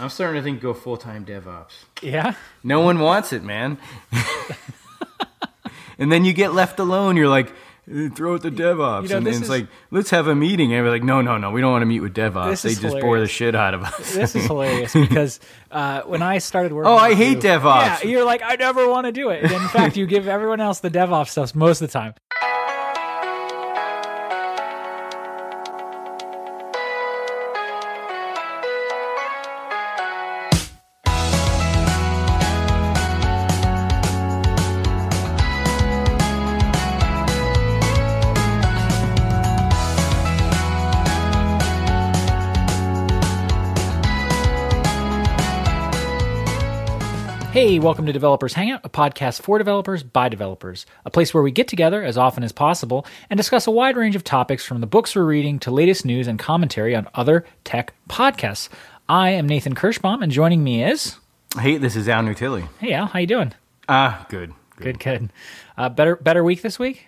I'm starting to think go full time DevOps. Yeah. No one wants it, man. and then you get left alone. You're like, "Eh, throw it to DevOps. you know, and it's is- like, let's have a meeting. And we're like, no, no, no, we don't want to meet with DevOps. They just bore the shit out of us. This is hilarious because uh, when I started working, Oh, I hate you- DevOps. Yeah, you're like, I never want to do it. And in fact, you give everyone else the DevOps stuff most of the time. Welcome to Developers Hangout, a podcast for developers by developers, a place where we get together as often as possible and discuss a wide range of topics from the books we're reading to latest news and commentary on other tech podcasts. I am Nathan Kirschbaum, and joining me is hey, this is Al Nutile. Hey Al, how you doing? Ah, good. Good, good. Uh, better, better week this week.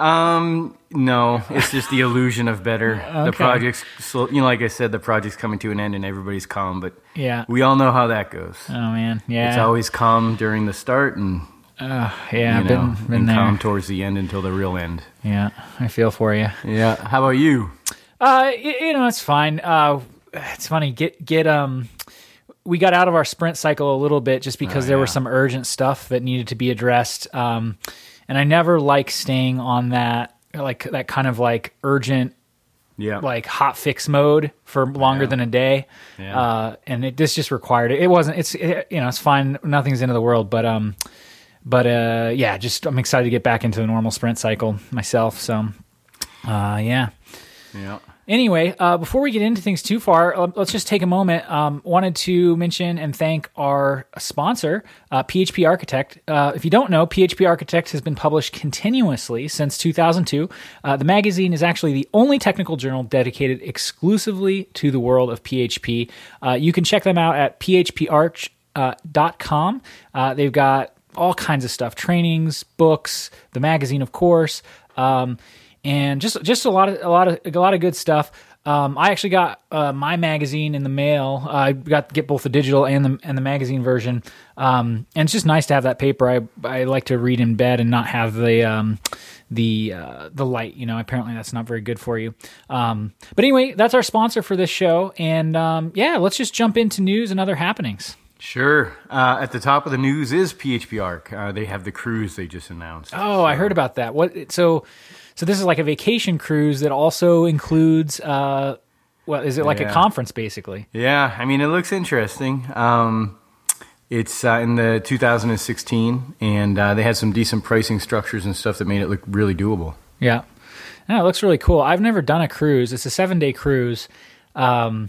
Um, no, it's just the illusion of better. The project's, you know, like I said, the project's coming to an end and everybody's calm, but Yeah. we all know how that goes. Oh man, yeah. It's always calm during the start and, yeah, you know, been, been and there. calm towards the end until the real end. Yeah, I feel for you. Yeah. How about you? Uh, y- you know, it's fine. Uh, it's funny. Get get um, we got out of our sprint cycle a little bit just because Oh, there yeah. was some urgent stuff that needed to be addressed. Um, and I never like staying on that like that kind of like urgent Yeah. like hot fix mode for longer Yeah. than a day. Yeah. Uh, and it this just required it. It wasn't. It's it, you know it's fine. Nothing's the end of the world. But um, but uh, yeah, just I'm excited to get back into the normal sprint cycle myself. So, uh, yeah. yeah. Anyway, uh, before we get into things too far, uh, let's just take a moment. Um, wanted to mention and thank our sponsor, uh, PHP Architect. Uh, if you don't know, PHP Architect has been published continuously since 2002. Uh, the magazine is actually the only technical journal dedicated exclusively to the world of PHP. Uh, you can check them out at phparch.com. They've got all kinds of stuff trainings books the magazine of course um, and just just a lot of a lot of a lot of good stuff um, I actually got uh, my magazine in the mail. I got to get both the digital and the and the magazine version, um, and it's just nice to have that paper. I I like to read in bed and not have the um, the uh, the light. You know, apparently that's not very good for you. Um, but anyway, that's our sponsor for this show, and um, yeah, let's just jump into news and other happenings. Sure. Uh, at the top of the news is PHP Arc. Uh, they have the cruise they just announced. Oh, I heard about that. What? So, so this is like a vacation cruise that also includes. Uh, well, is it like a conference basically? Yeah, I mean, it looks interesting. Um, it's uh, in the 2016, and uh, they had some decent pricing structures and stuff that made it look really doable. Yeah. Yeah, it looks really cool. I've never done a cruise. It's a seven day cruise. Um,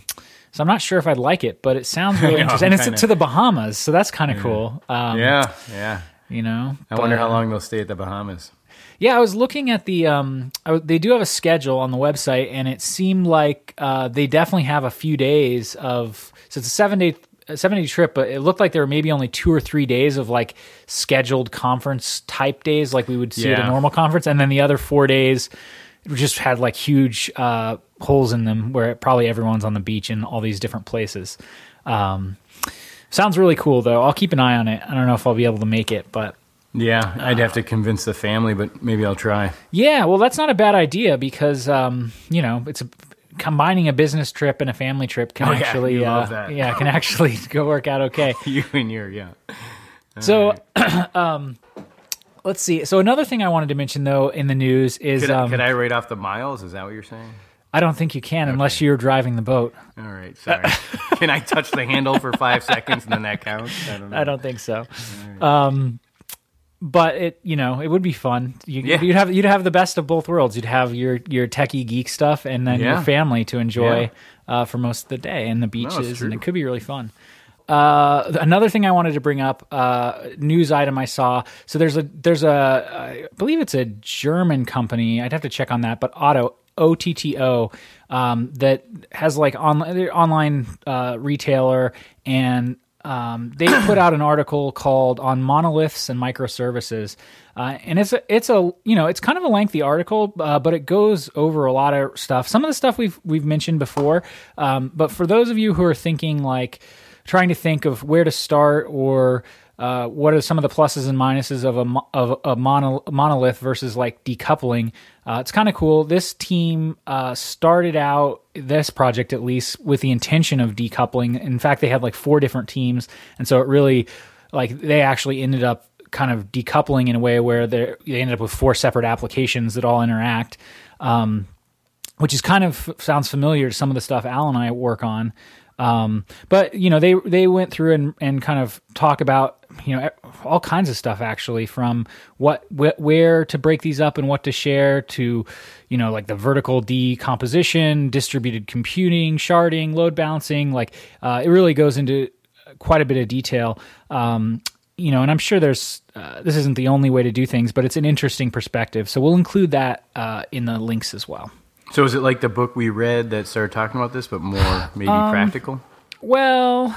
so I'm not sure if I'd like it, but it sounds really Yeah, interesting. And it's kinda. to the Bahamas, so that's kind of cool. Um, yeah, yeah. You know, I wonder how long they'll stay at the Bahamas. Yeah, I was looking at the. Um, I, they do have a schedule on the website, and it seemed like uh, they definitely have a few days of. So it's a seven day, seven day trip, but it looked like there were maybe only two or three days of like scheduled conference type days, like we would see at a normal conference, and then the other four days just had like huge uh, holes in them where probably everyone's on the beach in all these different places. Um, sounds really cool, though. I'll keep an eye on it. I don't know if I'll be able to make it, but Yeah, I'd have to convince the family, but maybe I'll try. Yeah, well, that's not a bad idea because um, you know it's a, combining a business trip and a family trip can Oh, actually, you uh, yeah, can actually go work out okay. You and your yeah. So, um, let's see. So another thing I wanted to mention though in the news is Could, I um, could I rate off the miles? Is that what you're saying? I don't think you can unless you're driving the boat. All right, sorry. Can I touch the handle for five seconds and then that counts? I don't know. I don't think so. Um, but it, you know, it would be fun. You, Yeah. You'd have you'd have the best of both worlds. You'd have your your techie geek stuff, and then your family to enjoy Yeah. uh, for most of the day, and the beaches, and it could be really fun. Uh, another thing I wanted to bring up, uh, news item I saw. So there's a there's a I believe it's a German company. I'd have to check on that, but Otto O T T O um, that has like online online uh, retailer and um, they put out an article called "On Monoliths and Microservices," uh, and it's a it's a you know it's kind of a lengthy article, uh, but it goes over a lot of stuff. Some of the stuff we've we've mentioned before, um, but for those of you who are thinking like trying to think of where to start or uh, what are some of the pluses and minuses of a of a mono, monolith versus like decoupling? Uh, it's kind of cool. This team uh, started out this project at least with the intention of decoupling. In fact, they had like four different teams, and so it really like they actually ended up kind of decoupling in a way where they ended up with four separate applications that all interact. Um, which is kind of sounds familiar to some of the stuff Al and I work on. Um, but you know, they they went through and, and kind of talk about you know all kinds of stuff actually, from what wh- where to break these up and what to share to you know like the vertical decomposition, distributed computing, sharding, load balancing. Like uh, it really goes into quite a bit of detail. Um, you know, and I'm sure there's uh, this isn't the only way to do things, but it's an interesting perspective. So we'll include that uh, in the links as well. So is it like the book we read that started talking about this, but more maybe um, practical? Well,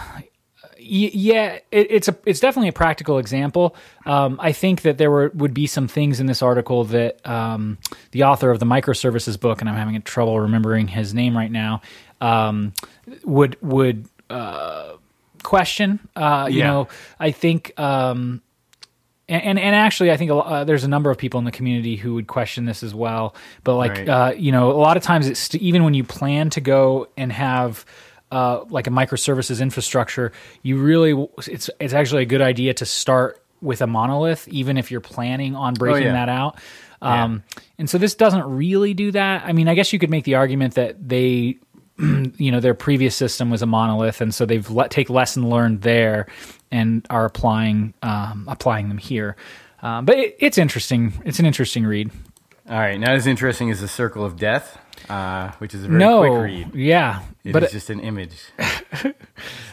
y- yeah, it, it's a it's definitely a practical example. Um, I think that there were would be some things in this article that um, the author of the microservices book, and I'm having trouble remembering his name right now, um, would would uh, question. Uh, you know, I think um, and and actually, I think uh, there's a number of people in the community who would question this as well. But like, right. uh, you know, a lot of times it's st- even when you plan to go and have uh, like a microservices infrastructure, you really it's it's actually a good idea to start with a monolith, even if you're planning on breaking oh, yeah. that out. Um, yeah. And so this doesn't really do that. I mean, I guess you could make the argument that they you know their previous system was a monolith and so they've let take lesson learned there and are applying um, applying them here. Uh, but it, it's interesting. It's an interesting read. All right, not as interesting as the Circle of Death, uh, which is a very no, quick read. Yeah, it but is just an image. so.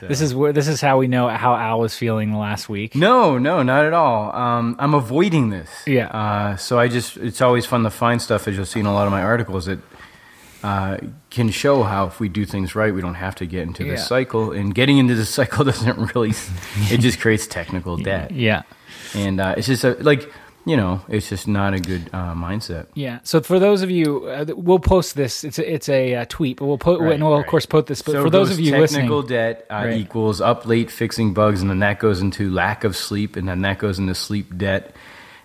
This is where this is how we know how Al was feeling last week. No, no, not at all. Um, I'm avoiding this. Yeah. Uh, so I just it's always fun to find stuff as you'll see in a lot of my articles that uh, can show how if we do things right, we don't have to get into this yeah. cycle. And getting into this cycle doesn't really, it just creates technical debt. Yeah. And uh, it's just a, like, you know, it's just not a good uh, mindset. Yeah. So for those of you, uh, we'll post this. It's a, it's a uh, tweet, but we'll put right, and we'll right. of course put this. But so for those of you technical listening, debt uh, right. equals up late fixing bugs, and then that goes into lack of sleep, and then that goes into sleep debt,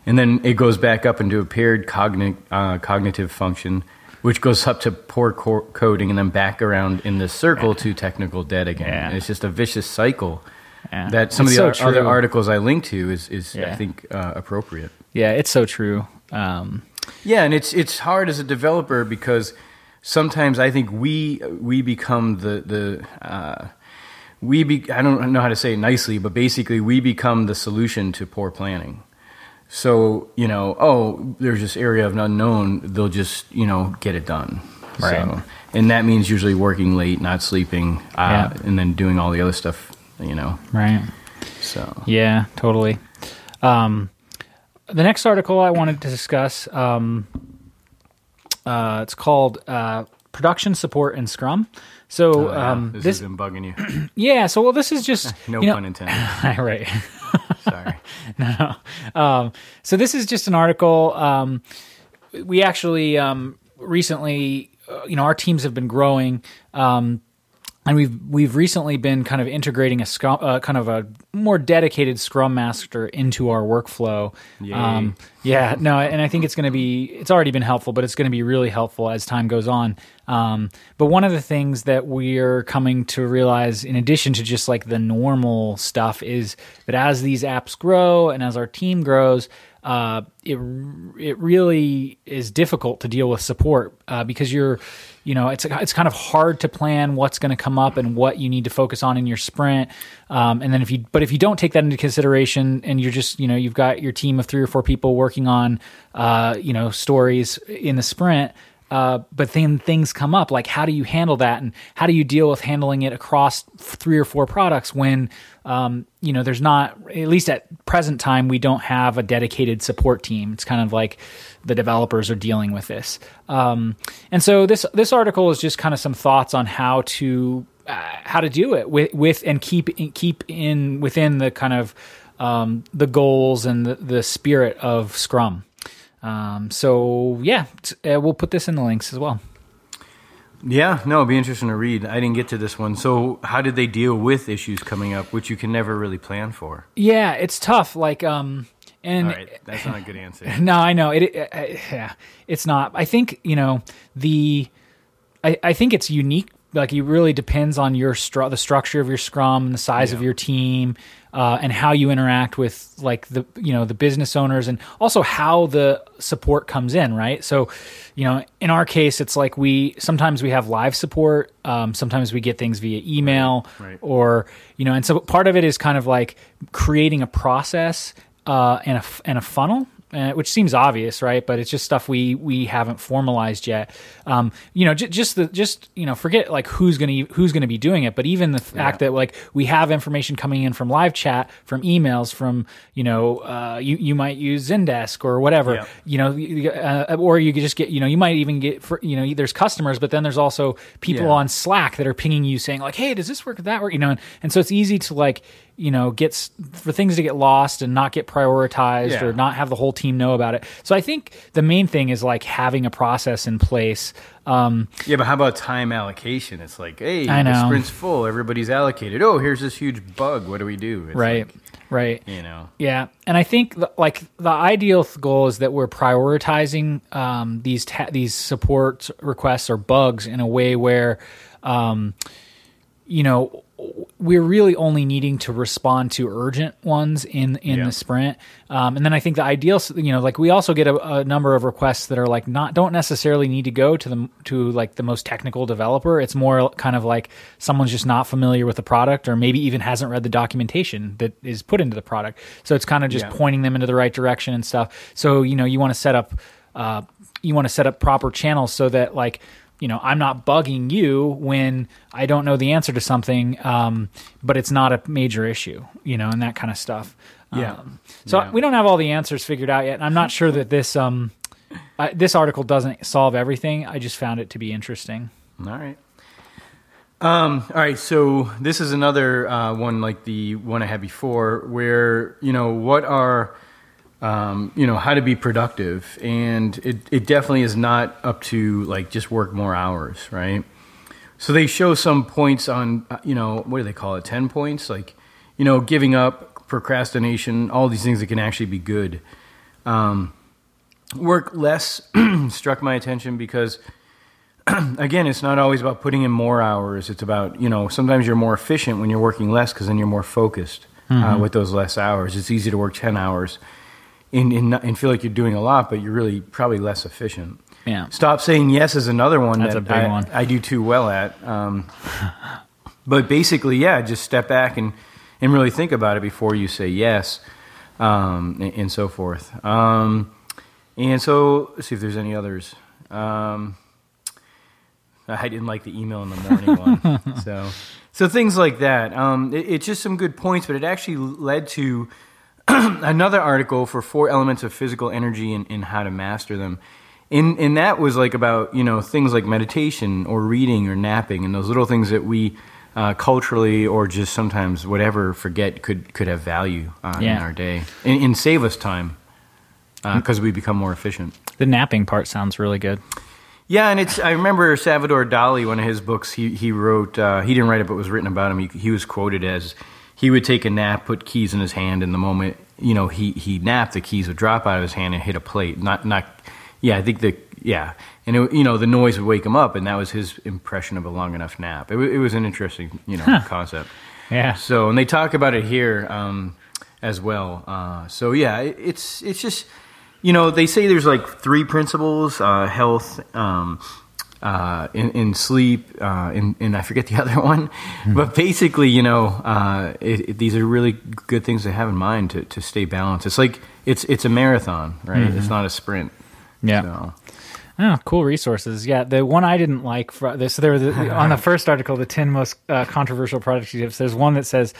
and then it goes back up into impaired cognitive uh, cognitive function, which goes up to poor coding and then back around in the circle yeah. to technical debt again. Yeah. It's just a vicious cycle yeah. that some it's of the so other articles I link to is, is I think, uh, appropriate. Yeah, it's so true. Um, yeah, and it's it's hard as a developer because sometimes I think we we become the the uh, we be I don't know how to say it nicely, but basically we become the solution to poor planning. So, you know, oh, there's this area of unknown, they'll just, you know, get it done. Right. So, and that means usually working late, not sleeping, uh, yeah. and then doing all the other stuff, you know. Right. So. Yeah, totally. Um, the next article I wanted to discuss, um, uh, it's called uh, Production Support in Scrum. So oh, yeah. um, this, this has been bugging you. yeah. So well, this is just no you pun intended. right. Sorry. no. Um, so this is just an article. Um, we actually um, recently, uh, you know, our teams have been growing. Um, and we've we've recently been kind of integrating a scrum, uh, kind of a more dedicated Scrum Master into our workflow. Um, yeah, no, and I think it's going to be it's already been helpful, but it's going to be really helpful as time goes on. Um, but one of the things that we're coming to realize, in addition to just like the normal stuff, is that as these apps grow and as our team grows, uh, it it really is difficult to deal with support uh, because you're you know it's it's kind of hard to plan what's going to come up and what you need to focus on in your sprint. Um, and then if you but if you don't take that into consideration and you're just you know you've got your team of three or four people working on uh, you know stories in the sprint uh, but then things come up like how do you handle that? And how do you deal with handling it across three or four products when um, you know there's not at least at present time we don't have a dedicated support team. It's kind of like the developers are dealing with this. Um, and so this this article is just kind of some thoughts on how to uh, how to do it with with and keep keep in within the kind of um, the goals and the, the spirit of Scrum. Um, so yeah, uh, we'll put this in the links as well. Yeah, no, it'd be interesting to read. I didn't get to this one. So, how did they deal with issues coming up, which you can never really plan for? Yeah, it's tough. Like, um, and All right, that's not a good answer. no, I know it. it uh, yeah, it's not. I think you know the. I, I think it's unique. Like it really depends on your stru- the structure of your scrum, and the size of your team, uh, and how you interact with like the you know the business owners, and also how the support comes in. Right. So, you know, in our case, it's like we sometimes we have live support. Um, sometimes we get things via email, Right. or you know, and so part of it is kind of like creating a process uh, and a and a funnel, uh, which seems obvious, right? But it's just stuff we we haven't formalized yet. Um, you know, j- just the just you know, forget like who's gonna who's gonna be doing it, but even the fact that like we have information coming in from live chat, from emails, from you know, uh, you you might use Zendesk or whatever, Yeah. you know, uh, or you could just get you know, you might even get for you know, there's customers, but then there's also people Yeah. on Slack that are pinging you saying like, hey, does this work? Does that work? You know, and, and so it's easy to like you know gets for things to get lost and not get prioritized Yeah. or not have the whole team know about it. So I think the main thing is like having a process in place. Um, Yeah, but how about time allocation? It's like, hey, I the sprint's full, everybody's allocated. Oh, here's this huge bug. What do we do? It's right, like, right. you know. Yeah, and I think the, like the ideal th- goal is that we're prioritizing um, these ta- these support requests or bugs in a way where, um, you know, we're really only needing to respond to urgent ones in in Yeah. the sprint. Um, and then I think the ideal, you know, like we also get a, a number of requests that are like not don't necessarily need to go to the to like the most technical developer. It's more kind of like someone's just not familiar with the product, or maybe even hasn't read the documentation that is put into the product. So it's kind of just Yeah. pointing them into the right direction and stuff. So you know, you want to set up uh, you want to set up proper channels so that like you know i'm not bugging you when i don't know the answer to something um, but it's not a major issue you know and that kind of stuff Yeah. um, so Yeah. we don't have all the answers figured out yet and i'm not sure that this um this article doesn't solve everything i just found it to be interesting All right. Um, all right, so this is another uh, one like the one I had before, where you know what are um, you know how to be productive, and it it definitely is not up to like just work more hours, right? So they show some points on uh, you know what do they call it, ten points, like you know giving up, procrastination, all these things that can actually be good. Um, work less struck my attention because again, it's not always about putting in more hours. It's about, you know, sometimes you're more efficient when you're working less because then you're more focused uh, with those less hours. It's easy to work 10 hours and, and, and feel like you're doing a lot, but you're really probably less efficient. yeah Stop saying yes is another one That's that a big I, one. I do too well at. Um, but basically, yeah, just step back and, and really think about it before you say yes um, and, and so forth. Um, and so, let's see if there's any others. Um, I didn't like the email in the morning one. So, so things like that. Um, it, it's just some good points, but it actually led to another article for four elements of physical energy and, and how to master them. And, and that was like about, you know, things like meditation or reading or napping and those little things that we uh, culturally or just sometimes whatever forget could, could have value uh, in our day and, and save us time because we become more efficient. the napping part sounds really good Yeah, and it's. I remember Salvador Dali, one of his books. He he wrote. Uh, he didn't write it, but it was written about him. He, he was quoted as he would take a nap, put keys in his hand, and the moment you know he he napped, the keys would drop out of his hand and hit a plate. Not not. Yeah, I think the yeah, and it, you know the noise would wake him up, and that was his impression of a long enough nap. It, it was an interesting you know concept. yeah So, and they talk about it here um, as well. Uh, so, yeah, it, it's it's just you know they say there's like three principles: uh, health, um, uh, in, in sleep, uh, in, in I forget the other one, but basically, you know, uh, it, it, these are really good things to have in mind to, to stay balanced. It's like it's it's a marathon, right? It's not a sprint. Yeah. So, Oh, cool resources. Yeah, the one I didn't like for this, there was the, on the first article, the ten most uh, controversial product tips. There's one that says,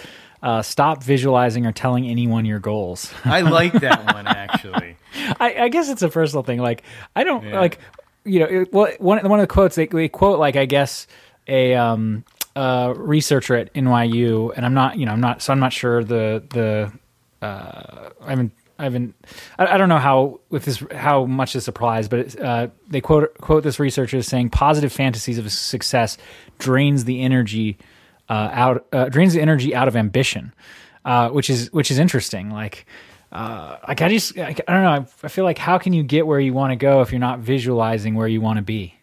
uh, "Stop visualizing or telling anyone your goals." I like that one actually. I, I guess it's a personal thing. Like I don't Yeah. like, you know, it, well, one one of the quotes they, they quote like I guess a um researcher at NYU, and I'm not, you know, I'm not, so I'm not sure the the. Uh, I haven't, I haven't, I, I don't know how with this how much this applies, but uh, they quote quote this researcher as saying positive fantasies of success drains the energy uh, out, uh, drains the energy out of ambition, uh, which is which is interesting. Like. Uh, like I just, I, I don't know. I, I feel like how can you get where you want to go if you're not visualizing where you want to be?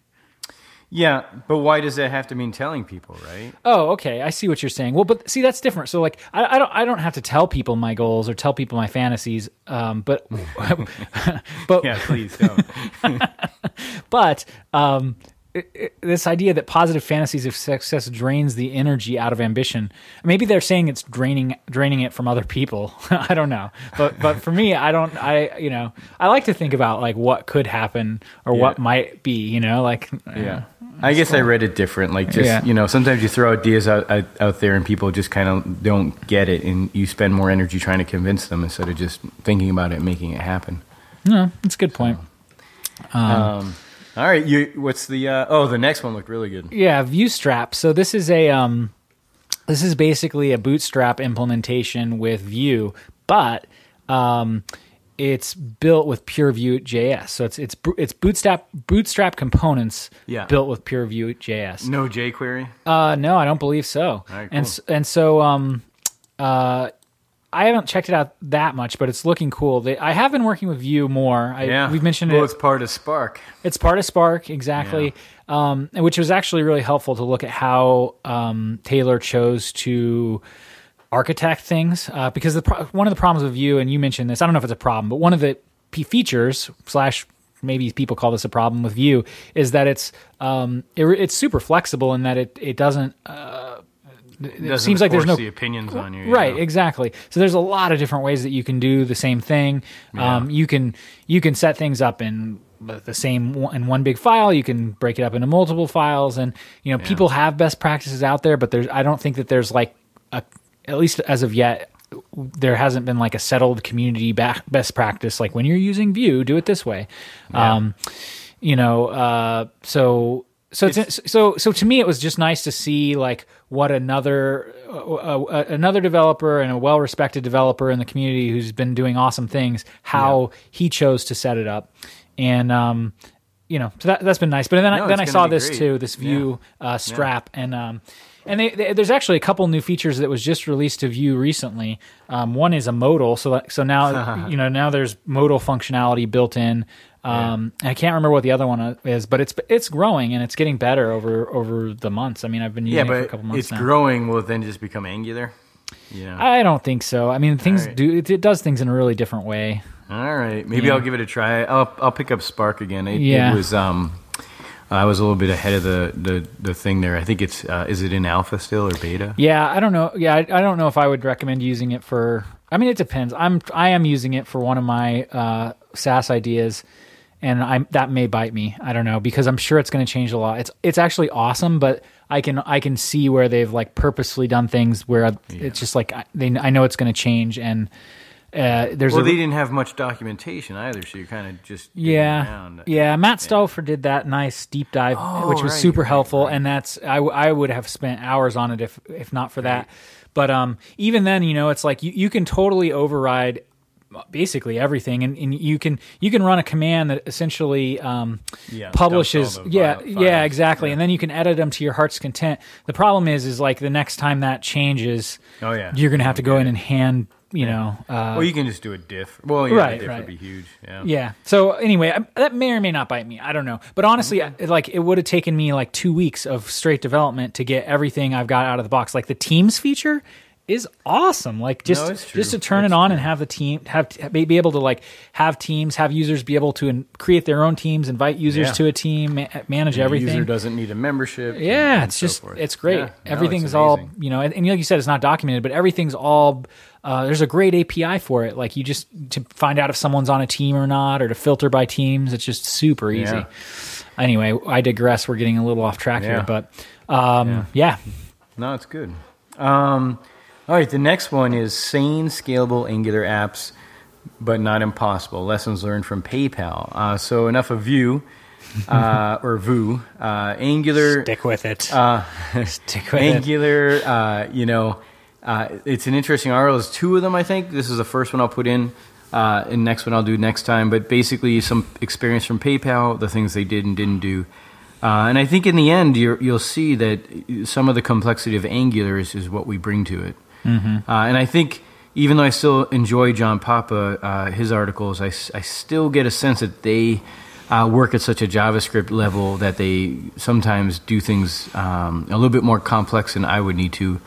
Yeah, but why does that have to mean telling people, right? Oh, okay. I see what you're saying. Well, but see, that's different. So, like, I, I don't, I don't have to tell people my goals or tell people my fantasies. Um, but, but Yeah, please don't. but um, it, it- this idea that positive fantasies of success drains the energy out of ambition. Maybe they're saying it's draining draining it from other people. I don't know. But but for me, I don't. I you know I like to think about like what could happen or what might be. You know, like Yeah. I guess I read it different. Like, just, Yeah. you know, sometimes you throw ideas out, out, out there and people just kind of don't get it, and you spend more energy trying to convince them instead of just thinking about it and making it happen. no, that's a good point. Um, all right. You, what's the, uh, oh, the next one looked really good. Yeah, VueStrap. So this is a um, this is basically a Bootstrap implementation with Vue, but um, it's built with pure Vue.js. So it's it's it's Bootstrap Bootstrap components Yeah. built with pure Vue.js. No jQuery? Uh, no, I don't believe so. right, And cool. s- and so um, uh. I haven't checked it out that much, but it's looking cool. They, I have been working with Vue more. I, Yeah. we've mentioned well, it. it's part of Spark. It's part of Spark, exactly. Um, which was actually really helpful to look at how um, Taylor chose to architect things. Uh, because the pro- one of the problems with Vue, and you mentioned this, I don't know if it's a problem, but one of the p- features slash maybe people call this a problem with Vue is that it's um, it, it's super flexible in that it it doesn't. Uh, It seems like there's no the opinions on you. you right know? exactly. So there's a lot of different ways that you can do the same thing. Um, you can you can set things up in the same in one big file. You can break it up into multiple files. And you know people have best practices out there but there's i don't think that there's like a at least as of yet there hasn't been like a settled community best practice. Like when you're using Vue do it this way. Um you know uh so so it's, so so to me it was just nice to see like what another uh, uh, another developer and a well respected developer in the community who's been doing awesome things how he chose to set it up. And um you know so that that's been nice. But then No, I, then I saw this great. too this Vue uh, strap. And um and they, they, there's actually a couple new features that was just released to Vue recently. Um, one is a modal, so so now you know now there's modal functionality built in. Um, and I can't remember what the other one is, but it's it's growing and it's getting better over over the months. I mean, I've been using Yeah, it for a couple months it's now. growing. Will it then just become Angular? Yeah. I don't think so. I mean, things right. do it, it does things in a really different way. All right, maybe Yeah. I'll give it a try. I'll I'll pick up Spark again. It, Yeah. it was um, I was a little bit ahead of the the, the thing there. I think it's uh, is it in alpha still or beta? Yeah, I don't know. Yeah, I, I don't know if I would recommend using it for. I mean, it depends. I'm I am using it for one of my uh, SaaS ideas, and I that may bite me. I don't know because I'm sure it's going to change a lot. It's it's actually awesome, but I can I can see where they've like purposely done things where it's just like I, they I know it's going to change and. Uh, there's Well, a, they didn't have much documentation either, so you're kind of just yeah, around. yeah. Matt Stauffer did that nice deep dive, Oh, which was right, super right, helpful, right. and that's I, I would have spent hours on it if if not for that. But um, even then, you know, it's like you, you can totally override basically everything, and, and you can you can run a command that essentially um, Yeah, publishes. dumps all the Yeah, file- yeah, exactly, and then you can edit them to your heart's content. The problem is, is like the next time that changes, Oh, yeah. you're gonna have to go in and hand, you know. Uh, well, you can just do a diff. Well, yeah, Right, diff right. would be huge. Yeah. yeah. So anyway, I, that may or may not bite me. I don't know. But honestly, I- like it would have taken me like two weeks of straight development to get everything I've got out of the box. Like the Teams feature is awesome. Like just true. just to turn It's it on and have the team have be be able to like have teams, have users be able to in, create their own teams, invite users Yeah. to a team, ma- manage The everything. user doesn't need a membership. Yeah, and it's just it's great. Yeah, no, it's everything's all you know, and, and like you said, it's not documented, but everything's all. Uh, there's a great API for it. Like you just to find out if someone's on a team or not, or to filter by teams. It's just super easy. Yeah. Anyway, I digress. We're getting a little off track here, but um, yeah. No, it's good. Um, all right, the next one is sane, scalable Angular apps, but not impossible. Lessons learned from PayPal. Uh, so enough of Vue. uh, or Vue, uh, Angular, Stick with it. uh, Stick with it. Angular. Uh, you know, uh, it's an interesting article. There's two of them, I think. This is the first one I'll put in. Uh, and next one I'll do next time. But basically, some experience from PayPal, the things they did and didn't do. Uh, and I think in the end, you're, you'll see that some of the complexity of Angular is, is what we bring to it. Mm-hmm. Uh, and I think even though I still enjoy John Papa, uh, his articles, I still get a sense that they uh, work at such a JavaScript level that they sometimes do things um, a little bit more complex than I would need to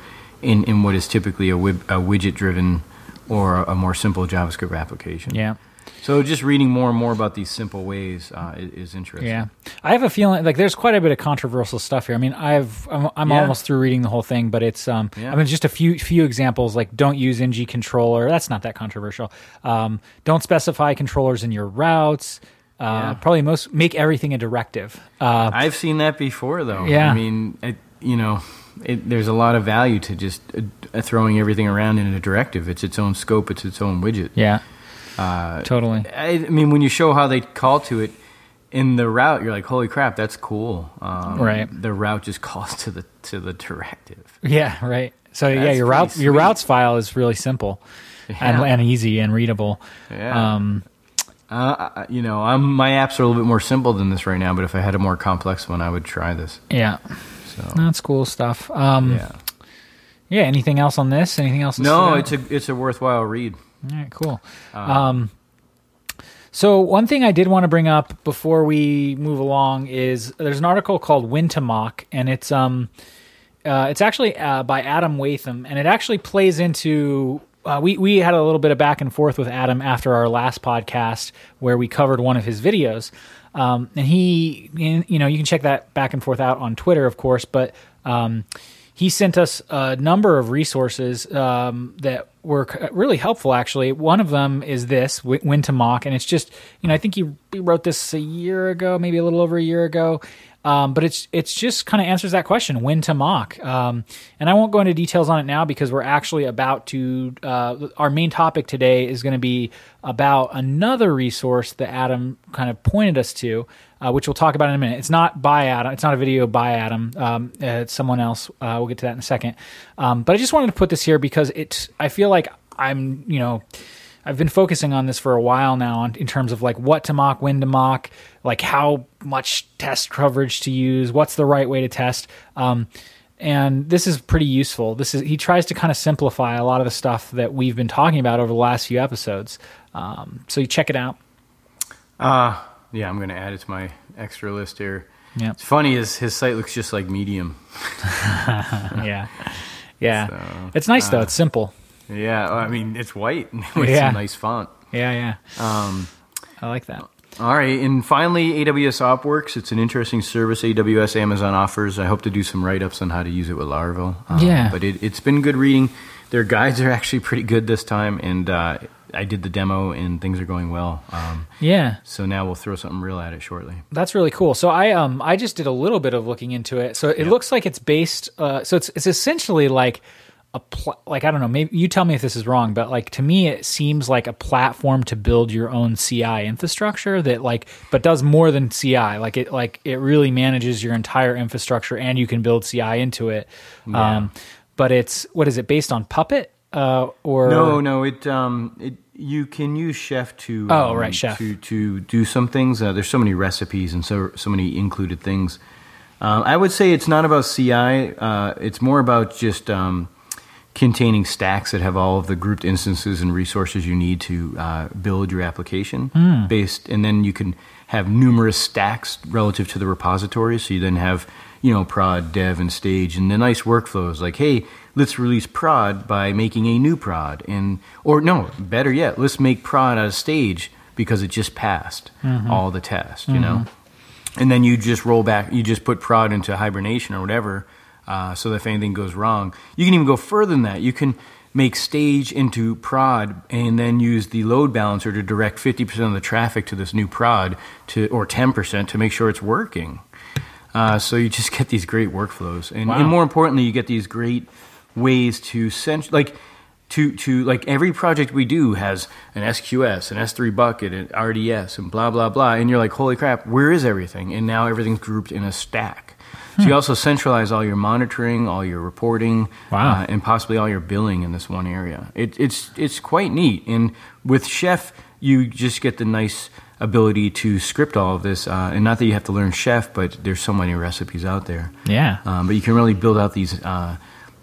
in, in what is typically a, wib- a widget driven or a more simple JavaScript application. yeah. So just reading more and more about these simple ways uh, is, is interesting. Yeah, I have a feeling like there's quite a bit of controversial stuff here. I mean, I've I'm, I'm Yeah. almost through reading the whole thing, but it's um Yeah. I mean just a few few examples like don't use ng controller. That's not that controversial. Um, don't specify controllers in your routes. Uh, Yeah. Probably most make everything a directive. Uh, I've seen that before, though. Yeah. I mean, it, you know, it, there's a lot of value to just uh, throwing everything around in a directive. It's its own scope. It's its own widget. yeah, Uh, totally. I, I mean, when you show how they call to it in the route, you're like, "Holy crap, that's cool!" Um, Right. The route just calls to the to the directive. Yeah, right. So yeah, your route your routes file is really simple and, Yeah. and easy and readable. Yeah. Um, Uh, you know, I'm, my apps are a little bit more simple than this right now, but if I had a more complex one, I would try this. yeah, So that's cool stuff. Um, yeah. yeah. Anything else on this? Anything else? No, it's a it's a worthwhile read. All right, cool. Um, so one thing I did want to bring up before we move along is there's an article called "When to Mock," and it's um, uh, it's actually uh, by Adam Wathan, and it actually plays into. Uh, we we had a little bit of back and forth with Adam after our last podcast where we covered one of his videos, um, and he, you know, you can check that back and forth out on Twitter, of course, but. Um, he sent us a number of resources um, that were really helpful. Actually, one of them is this "When to Mock," and it's just you know I think he, he wrote this a year ago, maybe a little over a year ago. Um, but it's it's just kind of answers that question: when to mock. Um, and I won't go into details on it now because we're actually about to. Uh, our main topic today is going to be about another resource that Adam kind of pointed us to, uh, which we'll talk about in a minute. It's not by Adam. It's not a video by Adam. Um, it's someone else. Uh, we'll get to that in a second. Um, but I just wanted to put this here because it's. I feel like I'm. You know. I've been focusing on this for a while now on, in terms of like what to mock, when to mock, like how much test coverage to use, what's the right way to test. Um, and this is pretty useful. This is he tries to kind of simplify a lot of the stuff that we've been talking about over the last few episodes. Um, so you check it out. Uh, yeah, I'm going to add it to my extra list here. Yeah, It's funny is his site looks just like Medium. yeah, yeah. So, it's nice though. It's simple. Yeah, I mean it's white with Yeah. some nice font. Yeah, yeah. Um, I like that. all right, and finally, AWS OpsWorks. It's an interesting service AWS Amazon offers. I hope to do some write ups on how to use it with Laravel. Um, Yeah. but it, it's been good reading. Their guides are actually pretty good this time, and uh, I did the demo, and things are going well. Um, Yeah. so now we'll throw something real at it shortly. That's really cool. So I um I just did a little bit of looking into it. So it looks like it's based. Uh, so it's it's essentially like a pl- like I don't know. Maybe you tell me if this is wrong, but like to me it seems like a platform to build your own CI infrastructure that like but does more than CI. Like it like it really manages your entire infrastructure and you can build CI into it. Um, but it's what is it based on Puppet? Uh, or No, no, it um, it you can use Chef to Oh, um, right, Chef. to to do some things. Uh, there's so many recipes and so so many included things. Um, I would say it's not about CI. Uh, it's more about just um, containing stacks that have all of the grouped instances and resources you need to uh, build your application Hmm. based, and then you can have numerous stacks relative to the repositories. So you then have you know prod, dev, and stage, and the nice workflows like hey. Let's release prod by making a new prod, and or no, better yet, let's make prod out of stage because it just passed all the tests. You know, and then you just roll back you just put prod into hibernation or whatever uh, so that if anything goes wrong you can even go further than that. You can make stage into prod and then use the load balancer to direct 50% of the traffic to this new prod to or 10% to make sure it's working. Uh, so you just get these great workflows. And, Wow. and more importantly you get these great ways to send like to to like every project we do has an SQS, an S3 bucket, an RDS, and blah blah blah. And you're like, holy crap, where is everything? And now everything's grouped in a stack. So you also centralize all your monitoring, all your reporting, Wow. uh, and possibly all your billing in this one area. It, it's it's quite neat. And with Chef, you just get the nice ability to script all of this. Uh, and not that you have to learn Chef, but there's so many recipes out there. Yeah. Um, but you can really build out these uh,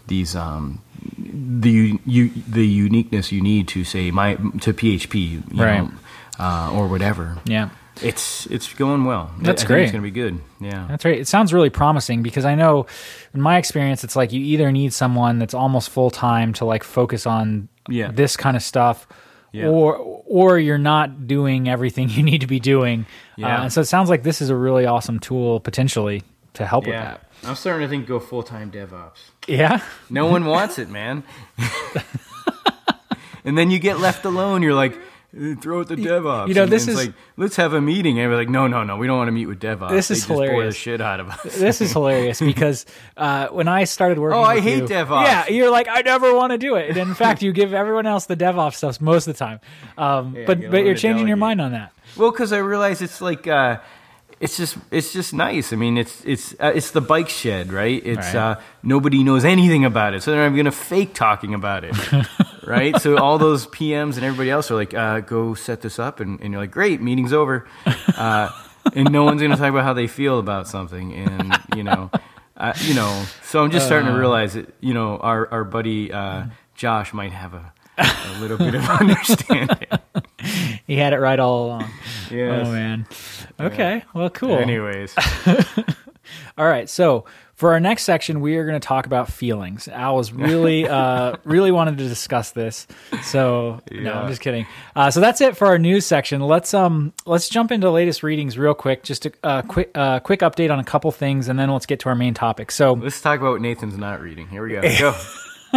these um, the you, the uniqueness you need to say my to PHP, you Right. know, uh, or whatever. yeah. It's it's going well. That's I think great. It's going to be good. Yeah. That's right. It sounds really promising because I know in my experience it's like you either need someone that's almost full time to like focus on Yeah. this kind of stuff Yeah. or or you're not doing everything you need to be doing. Yeah. Uh, and so it sounds like this is a really awesome tool potentially to help with that. I'm starting to think go full time DevOps. Yeah. No one wants it, man. and then you get left alone. You're like, "Uh, throw it to DevOps. you know, And this is- like, let's have a meeting. And we're like, no, no, no, we don't want to meet with DevOps. This They is just bore the hilarious. shit out of us. This is hilarious because uh, when I started working, Oh, I with hate you- DevOps. Yeah, you're like, I never want to do it. And in fact, you give everyone else the DevOps stuff most of the time. Um, Yeah, but you but you're changing your mind on that. Well, because I realize it's like uh, it's just it's just nice. I mean, it's it's uh, it's the bike shed, right? It's Right. Uh, nobody knows anything about it, so then I'm gonna fake talking about it, right? So all those PMs and everybody else are like, uh, "Go set this up," and, and you're like, "Great, meeting's over," uh, and no one's gonna talk about how they feel about something, and you know. Uh, you know, so I'm just starting to realize that you know our our buddy uh, Josh might have a, a little bit of understanding. He had it right all along. Yes. Oh man. Okay. Well, cool. Anyways, All right. So for our next section, we are going to talk about feelings. Al was really, uh, really wanted to discuss this. So no, Yeah. I'm just kidding. Uh, so that's it for our news section. Let's um, let's jump into latest readings real quick. Just a uh, quick, uh, quick update on a couple things, and then let's get to our main topic. So Let's talk about what Nathan's not reading. Here we go. Go.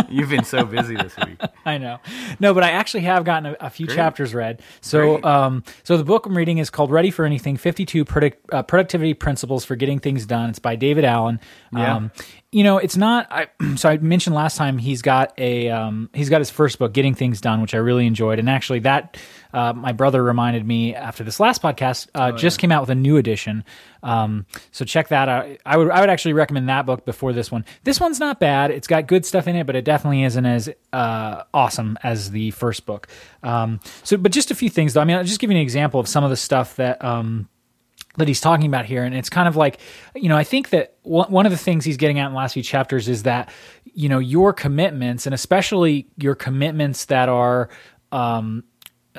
You've been so busy this week. I know. No, but I actually have gotten a, a few Great. chapters read. So, um, so the book I'm reading is called "Ready for Anything: 52 Product, uh, Productivity Principles for Getting Things Done." It's by David Allen. Yeah. Um, you know, it's not. I so I mentioned last time he's got a um, he's got his first book, Getting Things Done, which I really enjoyed, and actually that uh, my brother reminded me after this last podcast uh, just came out with a new edition. Um, so check that out. I would I would actually recommend that book before this one. This one's not bad. It's got good stuff in it, but it definitely isn't as uh, awesome as the first book. Um, so, but just a few things though. I mean, I'll just give you an example of some of the stuff that. Um, that he's talking about here. And it's kind of like, you know, I think that one one of the things he's getting at in the last few chapters is that, you know, your commitments and especially your commitments that are um,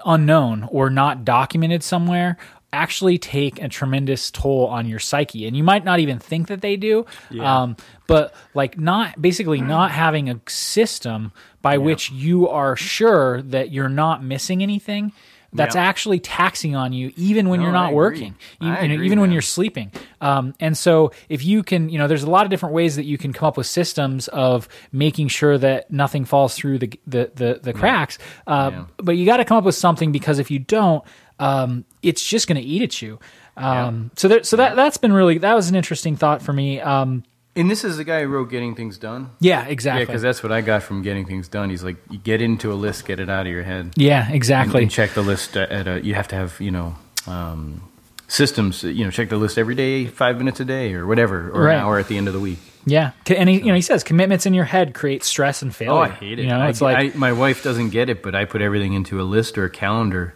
unknown or not documented somewhere actually take a tremendous toll on your psyche. And you might not even think that they do um, but like not basically not having a system by which you are sure that you're not missing anything that's Yeah. actually taxing on you even when No, you're not working even, you know, agree, even when you're sleeping. Um, and so if you can you know there's a lot of different ways that you can come up with systems of making sure that nothing falls through the the the, the cracks. Uh, Yeah. but you got to come up with something because if you don't um, it's just going to eat at you. Um, so there, so that that's been really that was an interesting thought for me. Um, And this is the guy who wrote Getting Things Done. yeah exactly. Yeah, because that's what I got from Getting Things Done. He's like, you get into a list, get it out of your head. yeah exactly and check the list at a, you have to have, you know, um, systems, you know, check the list every day, five minutes a day or whatever, or Right. an hour at the end of the week. yeah and he, you know he says commitments in your head create stress and failure Oh, I hate it. you know I, it's like I, my wife doesn't get it, but I put everything into a list or a calendar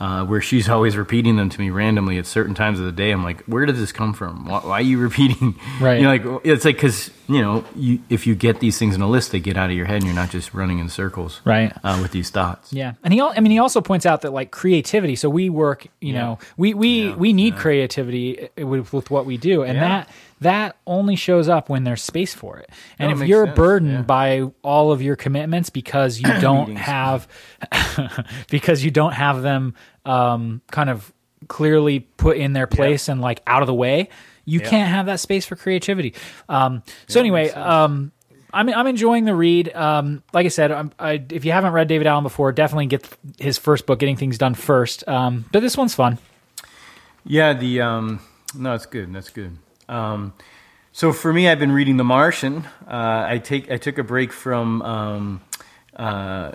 uh, where she's always repeating them to me randomly at certain times of the day. I'm like, where did this come from? Why, why are you repeating? Right. You know, like it's like because you know, you, if you get these things in a list, they get out of your head, and you're not just running in circles. Right. Uh, with these thoughts. Yeah, and he, I mean, he also points out that like creativity. So we work, you know, we we Yeah, we need creativity uh, with, with what we do, and Yeah. that that only shows up when there's space for it. And No, if you're sense, burdened yeah. by all of your commitments because you don't have because you don't have them um, kind of clearly put in their place and like out of the way, you Yeah. can't have that space for creativity. Um, so anyway, um, I'm I'm enjoying the read. Um, like I said, I'm, I, if you haven't read David Allen before, definitely get his first book, Getting Things Done, first. Um, but this one's fun. Yeah, the um, no, it's good. That's good. Um, so for me, I've been reading The Martian. Uh, I take I took a break from um, uh,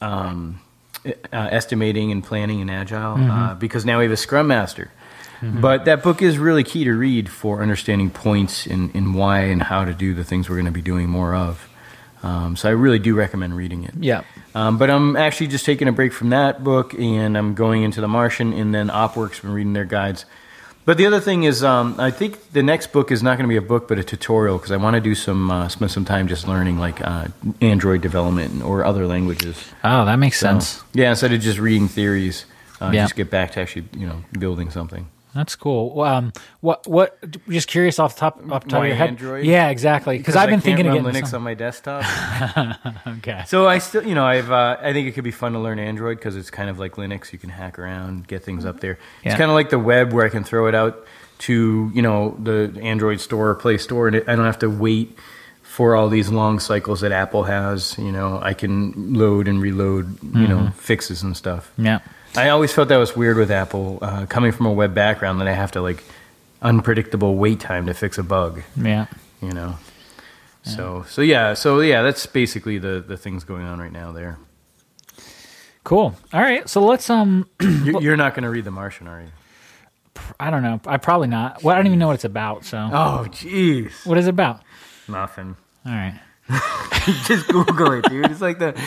um, uh, estimating and planning and agile Mm-hmm. uh, because now we have a Scrum Master. But that book is really key to read for understanding points in, in why and how to do the things we're going to be doing more of. Um, so I really do recommend reading it. Yeah. Um, but I'm actually just taking a break from that book and I'm going into The Martian and then OpsWorks been reading their guides. But the other thing is, um, I think the next book is not going to be a book, but a tutorial because I want to do some uh, spend some time just learning like uh, Android development or other languages. Oh, that makes So, sense. yeah, instead of just reading theories, uh, Yeah. just get back to actually you know building something. That's cool. Well, Um, what what? Just curious off the top off the top Why of your head. Android? Yeah, exactly. Because I've been thinking of Linux some- on my desktop. Okay. So I still, you know, I've uh, I think it could be fun to learn Android because it's kind of like Linux. You can hack around, get things up there. Yeah. It's kind of like the web where I can throw it out to you know the Android store or Play Store, and I don't have to wait for all these long cycles that Apple has. You know, I can load and reload, you know, fixes and stuff. Yeah. I always felt that was weird with Apple, uh, coming from a web background, that I have to like unpredictable wait time to fix a bug. Yeah. You know. So so yeah so yeah that's basically the the things going on right now there. Cool. All right. So let's um. You- You're not going to read The Martian, are you? I don't know. I probably not. Well, I don't even know what it's about. So Oh, jeez. what is it about? Nothing. All right. Just Google it, dude. It's like the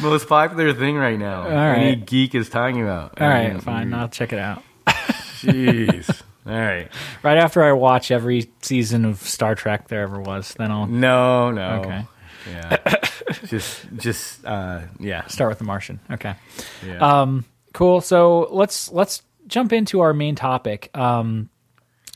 most popular thing right now. All right. Any geek is talking about. All right. Fine. I'll check it out. Jeez. All right. Right after I watch every season of Star Trek there ever was, then I'll No, no. Okay. Yeah. just, just, uh, yeah. start with The Martian. Okay. yeah. Um, cool. So let's let's jump into our main topic. Um,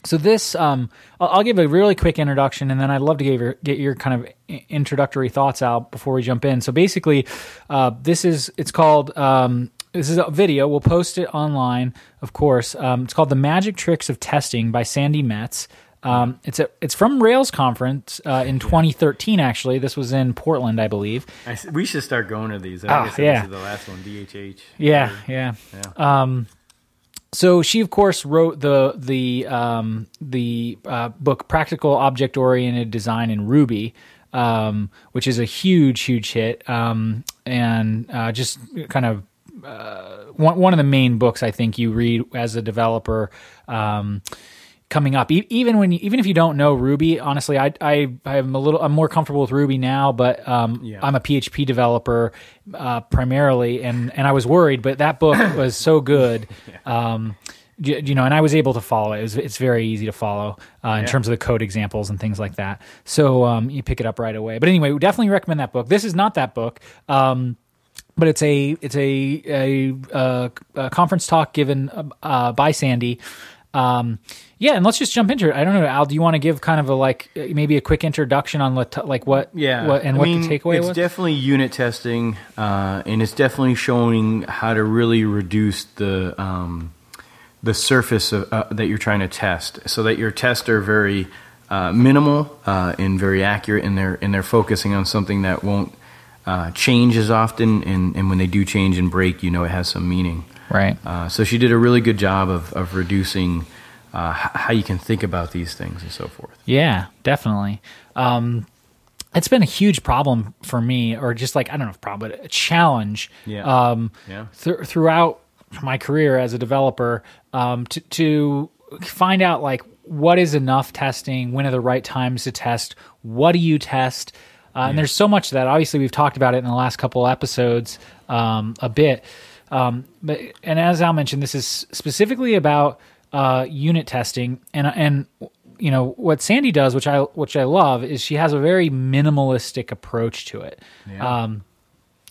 so this, um, I'll, I'll give a really quick introduction, and then I'd love to get your, get your kind of introductory thoughts out before we jump in. So basically, uh, this is it's called. Um, this is a video. We'll post it online, of course. Um, it's called "The Magic Tricks of Testing" by Sandi Metz. Um, it's a it's from Rails conference uh, in 2013. Actually, this was in Portland, I believe. I we should start going to these. I think yeah. this is the last one, DHH. Yeah, yeah. Um, so she, of course, wrote the the um, the uh, book "Practical Object Oriented Design in Ruby," um, which is a huge, huge hit, um, and uh, just kind of uh, one one of the main books I think you read as a developer. Coming up E- even when you, even if you don't know ruby honestly i i i'm a little i'm more comfortable with ruby now but um Yeah. i'm a php developer uh primarily and and i was worried but that book was so good um you, you know and i was able to follow it, it was, it's very easy to follow uh, in Yeah. terms of the code examples and things like that so um you pick it up right away but anyway we definitely recommend that book this is not that book um but it's a it's a a, uh a conference talk given uh, uh, by Sandi. Um, yeah, and let's just jump into it. I don't know, Al. Do you want to give kind of a like uh, maybe a quick introduction on what like what Yeah, what, and I what mean, the takeaway was? it's was? definitely unit testing, uh, and it's definitely showing how to really reduce the um, the surface of, uh, that you're trying to test, so that your tests are very uh, minimal uh, and very accurate, and they're and they're focusing on something that won't uh, change as often, and, and when they do change and break, you know it has some meaning. right. Uh, so she did a really good job of, of reducing uh, how you can think about these things and so forth. Yeah, definitely. Um, it's been a huge problem for me, or just like I don't know if problem, but a challenge. Yeah. Um, Yeah. th- throughout my career as a developer, um, to to find out like what is enough testing, when are the right times to test, what do you test, uh, and there's so much that obviously we've talked about it in the last couple episodes um, a bit. Um, but and as Al mentioned, this is specifically about uh, unit testing, and and you know what Sandi does, which I which I love, is she has a very minimalistic approach to it. Yeah. Um,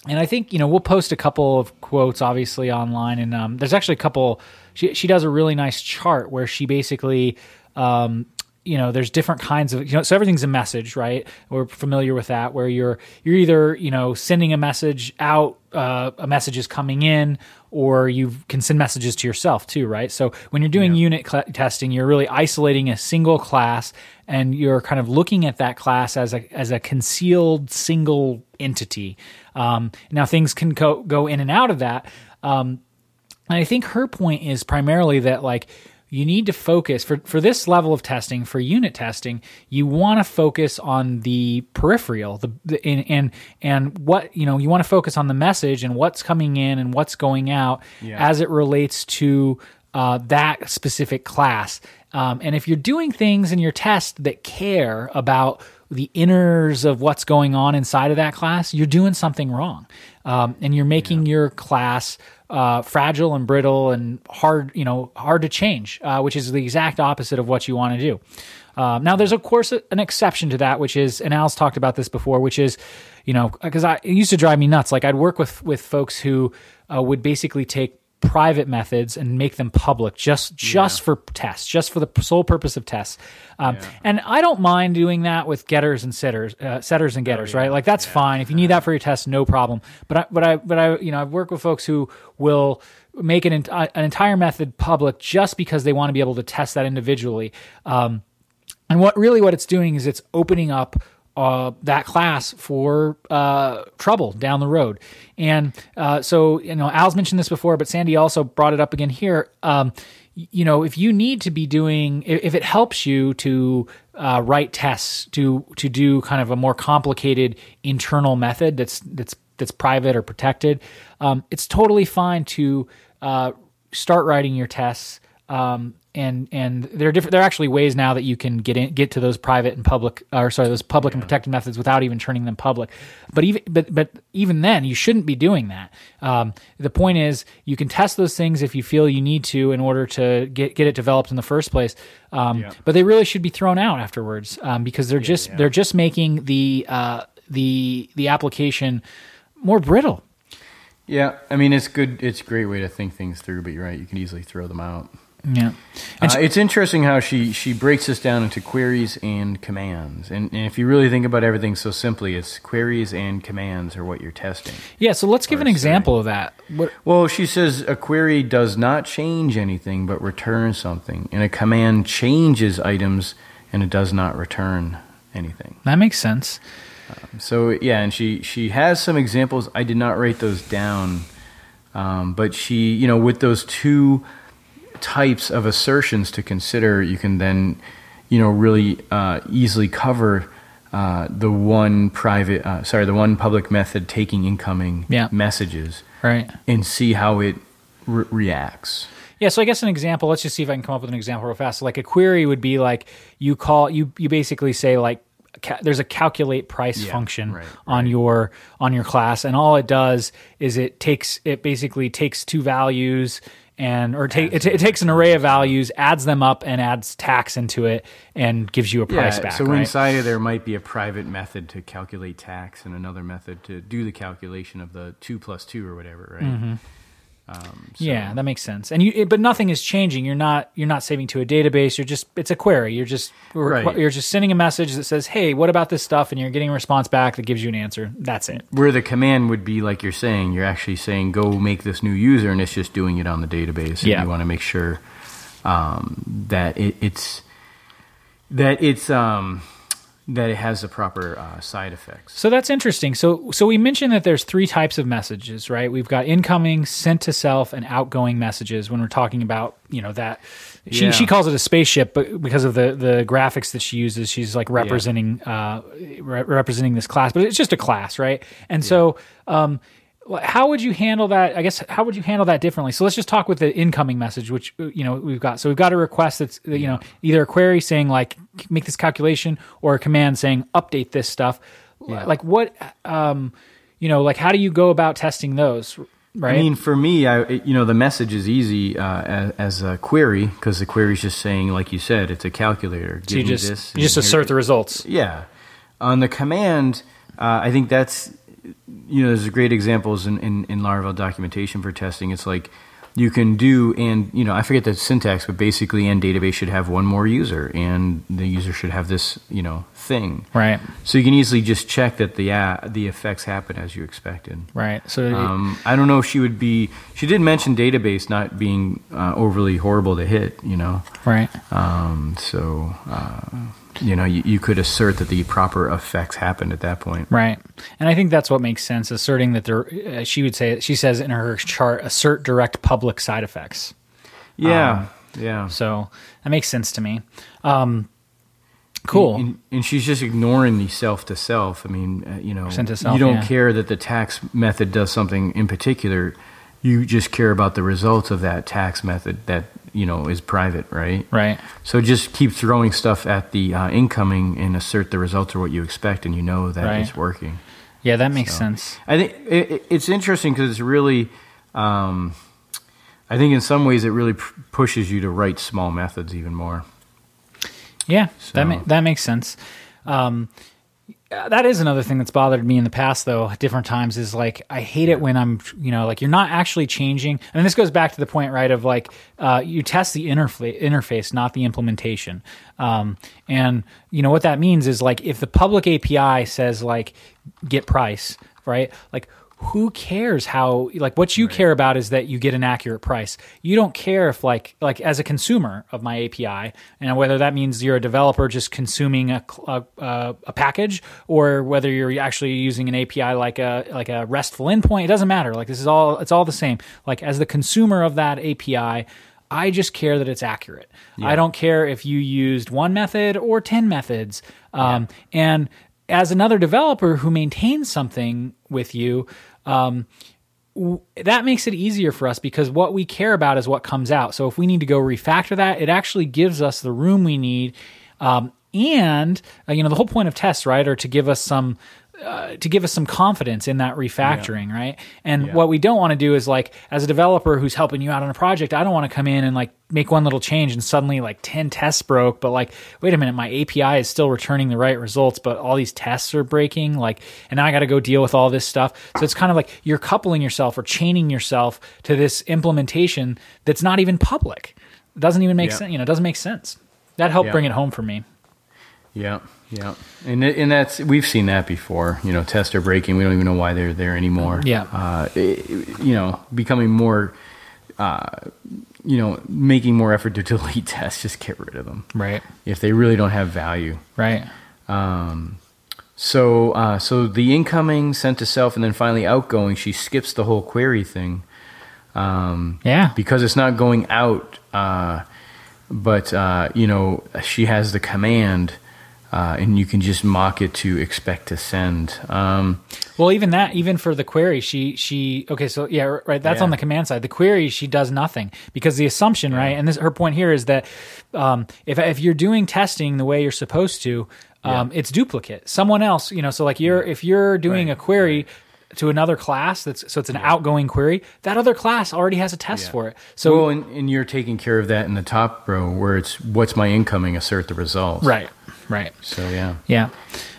and I think you know we'll post a couple of quotes obviously online, and um, there's actually a couple. She she does a really nice chart where she basically. Um, you know, there's different kinds of you know, so everything's a message, right? We're familiar with that, where you're you're either you know sending a message out, uh, a message is coming in, or you can send messages to yourself too, right? So when you're doing unit cl- testing, you're really isolating a single class, and you're kind of looking at that class as a as a concealed single entity. Um, now things can go go in and out of that. Um, and I think her point is primarily that like you need to focus for for this level of testing for unit testing. You want to focus on the peripheral, the, the and, and and what you know. You want to focus on the message and what's coming in and what's going out Yeah. as it relates to uh, that specific class. Um, and if you're doing things in your test that care about the inners of what's going on inside of that class, you're doing something wrong. Um, and you're making your class uh, fragile and brittle and hard, you know, hard to change, uh, which is the exact opposite of what you want to do. Um, now, there's of course an exception to that, which is, and Al's talked about this before, which is, you know, because I it used to drive me nuts. Like I'd work with with folks who uh, would basically take private methods and make them public just just for tests just for the sole purpose of tests. Um, and i don't mind doing that with getters and sitters uh, setters and getters right? Like that's fine. If you need that for your test no problem. But i but i but i you know i've worked with folks who will make an, uh, an entire method public just because they want to be able to test that individually. Um, and what really what it's doing is it's opening up uh, that class for uh, trouble down the road. And uh, so, you know, Al's mentioned this before, but Sandi also brought it up again here. Um, you know, if you need to be doing, if, it helps you to uh, write tests to to do kind of a more complicated internal method that's that's that's private or protected, um, it's totally fine to uh, start writing your tests. Um, and and there are different. There are actually ways now that you can get in, get to those private and public, or sorry, those public and protected methods without even turning them public. But even but but even then, you shouldn't be doing that. Um, the point is, you can test those things if you feel you need to in order to get get it developed in the first place. Um, Yeah. But they really should be thrown out afterwards um, because they're just yeah. they're just making the uh, the the application more brittle. Yeah, I mean it's good. It's a great way to think things through, but you're right. You can easily throw them out. Yeah. Uh, it's interesting how she she breaks this down into queries and commands, and, and if you really think about everything so simply, it's queries and commands are what you're testing. Yeah. So let's give an example of that. What, Well, she says a query does not change anything but returns something, and a command changes items and it does not return anything. that makes sense. So yeah, and she she has some examples. I did not write those down, um, but she you know with those two types of assertions to consider, you can then you know really uh, easily cover. Uh, the one private, uh, sorry, the one public method taking incoming Yeah. messages, Right. and see how it re- reacts. Yeah, so I guess an example. Let's just see if I can come up with an example real fast. Like a query would be like you call you you basically say like ca- there's a calculate price Yeah, function right, on your on your class, and all it does is it takes it basically takes two values and or take it, it takes an array of values, adds them up, and adds tax into it, and gives you a price back. so right? inside of there might be a private method to calculate tax and another method to do the calculation of the two plus two or whatever, right? Mm-hmm. Um, so-. Yeah, that makes sense. And you, it- but nothing is changing. You're not, you're not saving to a database. You're just, it's a query. You're just, Right. you're just sending a message that says, "Hey, what about this stuff?" And you're getting a response back that gives you an answer. That's it. Where the command would be like you're saying, you're actually saying go make this new user, and it's just doing it on the database. And Yeah. you want to make sure um, that it, it's that it's um, that it has the proper uh, side effects. So that's interesting. So, so we mentioned that there's three types of messages, right? We've got incoming, sent to self, and outgoing messages. When we're talking about, you know, that she Yeah. she calls it a spaceship, but because of the the graphics that she uses, she's like representing uh re- representing this class, but it's just a class, right? And so, um, how would you handle that? I guess how would you handle that differently? So let's just talk with the incoming message, which you know we've got. So we've got a request that's you know either a query saying like make this calculation or a command saying update this stuff. Yeah. Like what, um, you know, like how do you go about testing those? Right. I mean, for me, I you know the message is easy uh, as, as a query because the query is just saying, like you said, it's a calculator. so you just this, you just assert the results. Yeah. On the command, uh, I think that's, you know, there's great examples in, in, in Laravel documentation for testing. It's like you can do, and, you know, I forget the syntax, but basically, and database should have one more user, and the user should have this, you know, thing. Right. So you can easily just check that the, uh, the effects happen as you expected. Right. So Um, I don't know if she would be, she did mention database not being uh, overly horrible to hit, you know. right. Um, so, uh, you know, you, you could assert that the proper effects happened at that point. Right. And I think that's what makes sense, asserting that there, uh, she would say, she says in her chart, assert direct public side effects. Yeah. Um, Yeah. So that makes sense to me. Um, cool. And, and she's just ignoring the self to self. I mean, uh, you know, self, you don't yeah. care that the tax method does something in particular. You just care about the results of that tax method that you know is private, right? right. So just keep throwing stuff at the uh, incoming and assert the results are what you expect, and you know that Right. it's working. Yeah, that makes So- sense. I think it, it- it's interesting because it's really, um, I think in some ways it really p- pushes you to write small methods even more. Yeah, that So- ma- that makes sense. Um, that is another thing that's bothered me in the past, though. Different times, is like I hate it when I'm, you know, like you're not actually changing. And this goes back to the point, right? Of like uh, you test the interfa- interface, not the implementation. Um, and you know what that means is like if the public API says like get price, right? Like who cares how like what you care about is that you get an accurate price. You don't care if like like as a consumer of my api and whether that means you're a developer just consuming a a, a, package or whether you're actually using an api like a like a restful endpoint it doesn't matter. Like this is all it's all the same. Like as the consumer of that api I just care that it's accurate. I don't care if you used one method or 10 methods. Um, And as another developer who maintains something with you, um, w- that makes it easier for us because what we care about is what comes out. So if we need to go refactor that, it actually gives us the room we need. Um, and uh, you know the whole point of tests, right, are to give us some uh, to give us some confidence in that refactoring, right? And what we don't want to do is like, as a developer who's helping you out on a project, I don't want to come in and like make one little change and suddenly like 10 tests broke, but like, wait a minute, my API is still returning the right results, but all these tests are breaking. Like, and now I got to go deal with all this stuff. So it's kind of like you're coupling yourself or chaining yourself to this implementation that's not even public. It doesn't even make Yeah. sense. You know, it doesn't make sense. That helped Yeah. bring it home for me. Yeah, yeah, and and that's we've seen that before. You know, tests are breaking. We don't even know why they're there anymore. Yeah. uh, it- you know, becoming more, uh, you know, making more effort to delete tests. Just get rid of them Right. if they really don't have value. Right. Um, so uh, so the incoming sent to self and then finally outgoing. She skips the whole query thing. Um, Yeah. because it's not going out. Uh, but uh, you know, she has the command, uh, and you can just mock it to expect to send. Um, Well, even that, even for the query, she she okay. So yeah, right. That's Yeah. on the command side. The query, she does nothing because the assumption, right? And this her point here is that um, if if you're doing testing the way you're supposed to, um, it's duplicate. Someone else, you know. So like you're if you're doing Right, a query. To another class, that's so it's an outgoing query. That other class already has a test for it. So well, and, and you're taking care of that in the top row where it's what's my incoming, assert the results. right, right, So yeah. yeah,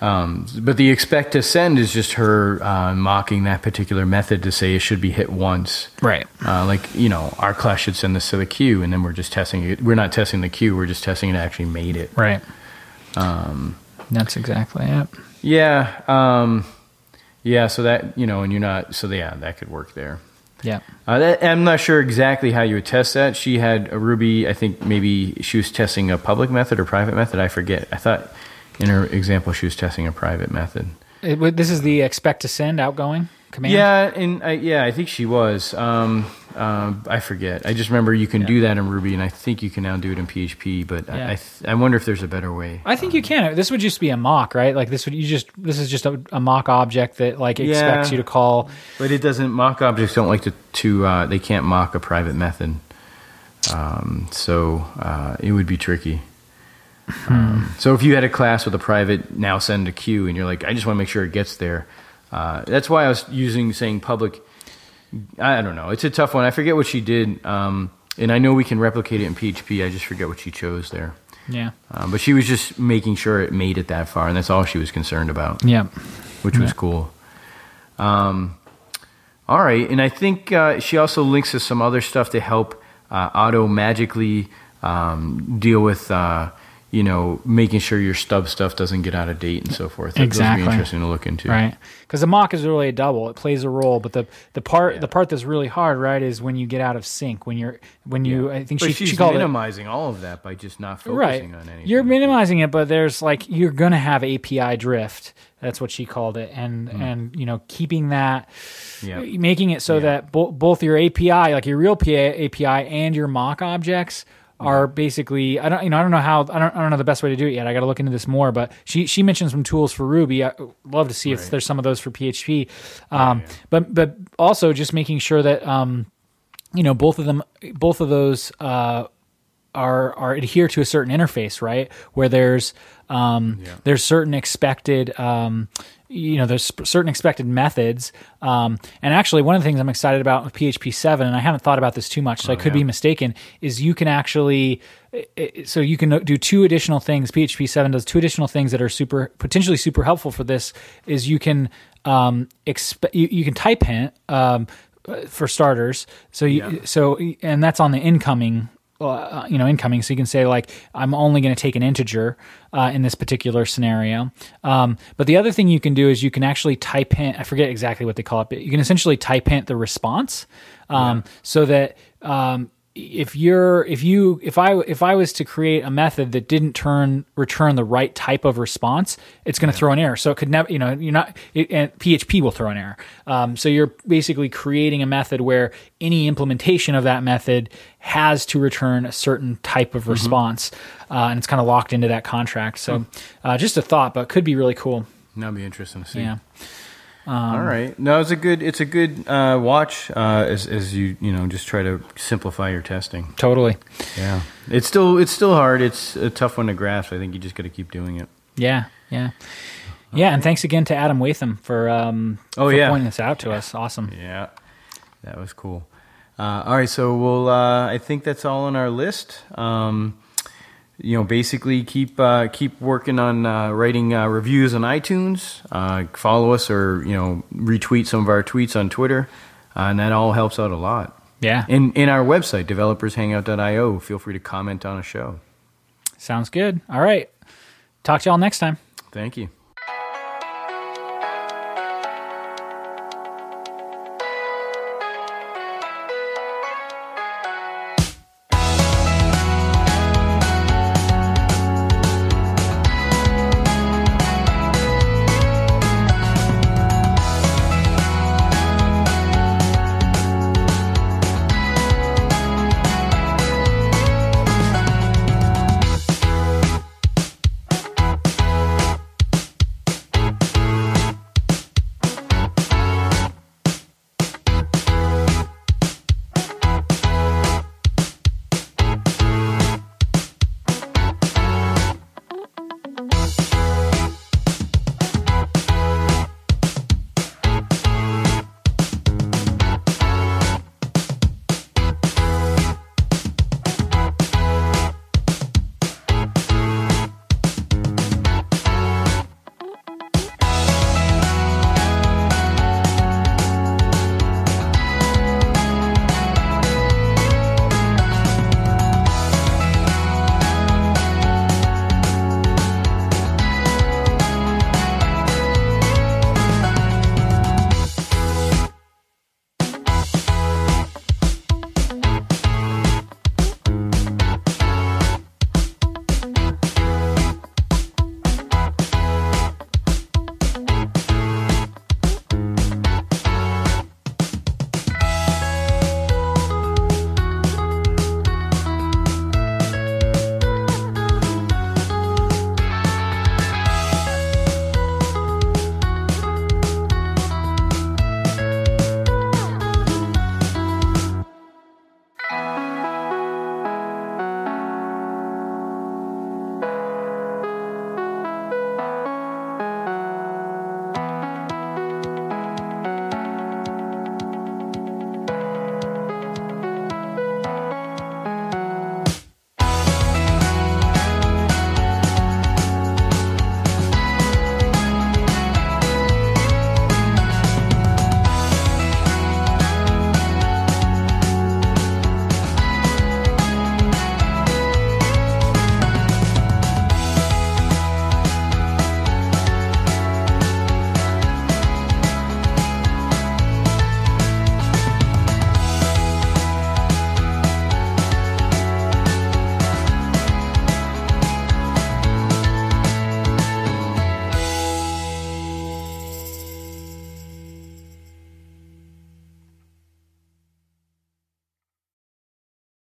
Um, but the expect to send is just her uh, mocking that particular method to say it should be hit once. right, Uh, like you know, our class should send this to the queue, and then we're just testing it. We're not testing the queue. We're just testing it actually made it. right. Um, that's exactly it. Yeah, um, yeah. So that you know, and you're not. So yeah, that could work there. Yeah, Uh, that, I'm not sure exactly how you would test that. She had a Ruby. I think maybe she was testing a public method or private method. I forget. I thought in her example she was testing a private method. It this is the expect to send outgoing command. Yeah, and I, yeah, I think she was. Um, um, I forget. I just remember you can do that in Ruby, and I think you can now do it in PHP. But I, Yeah. I, th- I wonder if there's a better way. I think you can. This would just be a mock, right? Like this would you just this is just a, a mock object that like expects Yeah. you to call. But it doesn't. Mock objects don't like to. to uh, they can't mock a private method. Um, so uh, it would be tricky. Um, so if you had a class with a private now send a queue, and you're like, I just want to make sure it gets there. Uh, that's why I was using saying public. I don't know. It's a tough one. I forget what she did, um, and I know we can replicate it in PHP. I just forget what she chose there. Yeah. Um, but she was just making sure it made it that far, and that's all she was concerned about Yeah. which was cool. Um, all right, and I think uh, she also links to some other stuff to help uh, auto magically um, deal with, uh, you know, making sure your stub stuff doesn't get out of date and so forth. That- Exactly. be interesting to look into. Right. Because the mock is really a double. It plays a role, but the the part the part that's really hard, right, is when you get out of sync. When you're when you I think she she's she called it minimizing all of that by just not focusing right. on anything. You're minimizing it, but there's like you're gonna have API drift. That's what she called it, and hmm. and you know keeping that. Yeah. making it so Yeah. that bo- both your API, like your real PA, API, and your mock objects are basically I don't you know I don't know how I don't I don't know the best way to do it yet. I got to look into this more. But she she mentioned some tools for Ruby. I love to see if there's some of those for PHP. Um, But but also just making sure that um, you know both of them both of those uh, are are adhere to a certain interface, right? Where there's um, there's certain expected um, you know there's certain expected methods. Um, and actually, one of the things I'm excited about with PHP 7, and I haven't thought about this too much, so I could be mistaken, is you can actually so you can do two additional things. PHP 7 does two additional things that are super potentially super helpful for this. Is you can um, expe- you, you can type hint. Um, uh, for starters. So you, Yeah. so and that's on the incoming uh, you know incoming. So you can say like i'm only going to take an integer uh, in this particular scenario. Um, but the other thing you can do is you can actually type hint i forget exactly what they call it but you can essentially type hint the response um, so that um, if you're if you if i if i was to create a method that didn't turn return the right type of response it's going to throw an error. So it could never you know you're not it, and php will throw an error. Um, so you're basically creating a method where any implementation of that method has to return a certain type of response uh, and it's kind of locked into that contract. So uh, just a thought but could be really cool. That'd be interesting to see. yeah All right. No, it's a good it's a good uh, watch uh, as as you you know just try to simplify your testing. totally Yeah. It's still it's still hard. It's a tough one to grasp. I think you just got to keep doing it. yeah yeah yeah and thanks again to Adam Wathan for um Oh, for yeah. pointing this out to us awesome Yeah. That was cool. Uh, all right, so we'll. Uh, I think that's all on our list. Um, you know, basically keep uh, keep working on uh, writing uh, reviews on iTunes. Uh, follow us or you know retweet some of our tweets on Twitter, uh, and that all helps out a lot. yeah In in our website developershangout.io, feel free to comment on a show. Sounds good. All right. Talk to y'all next time. Thank you.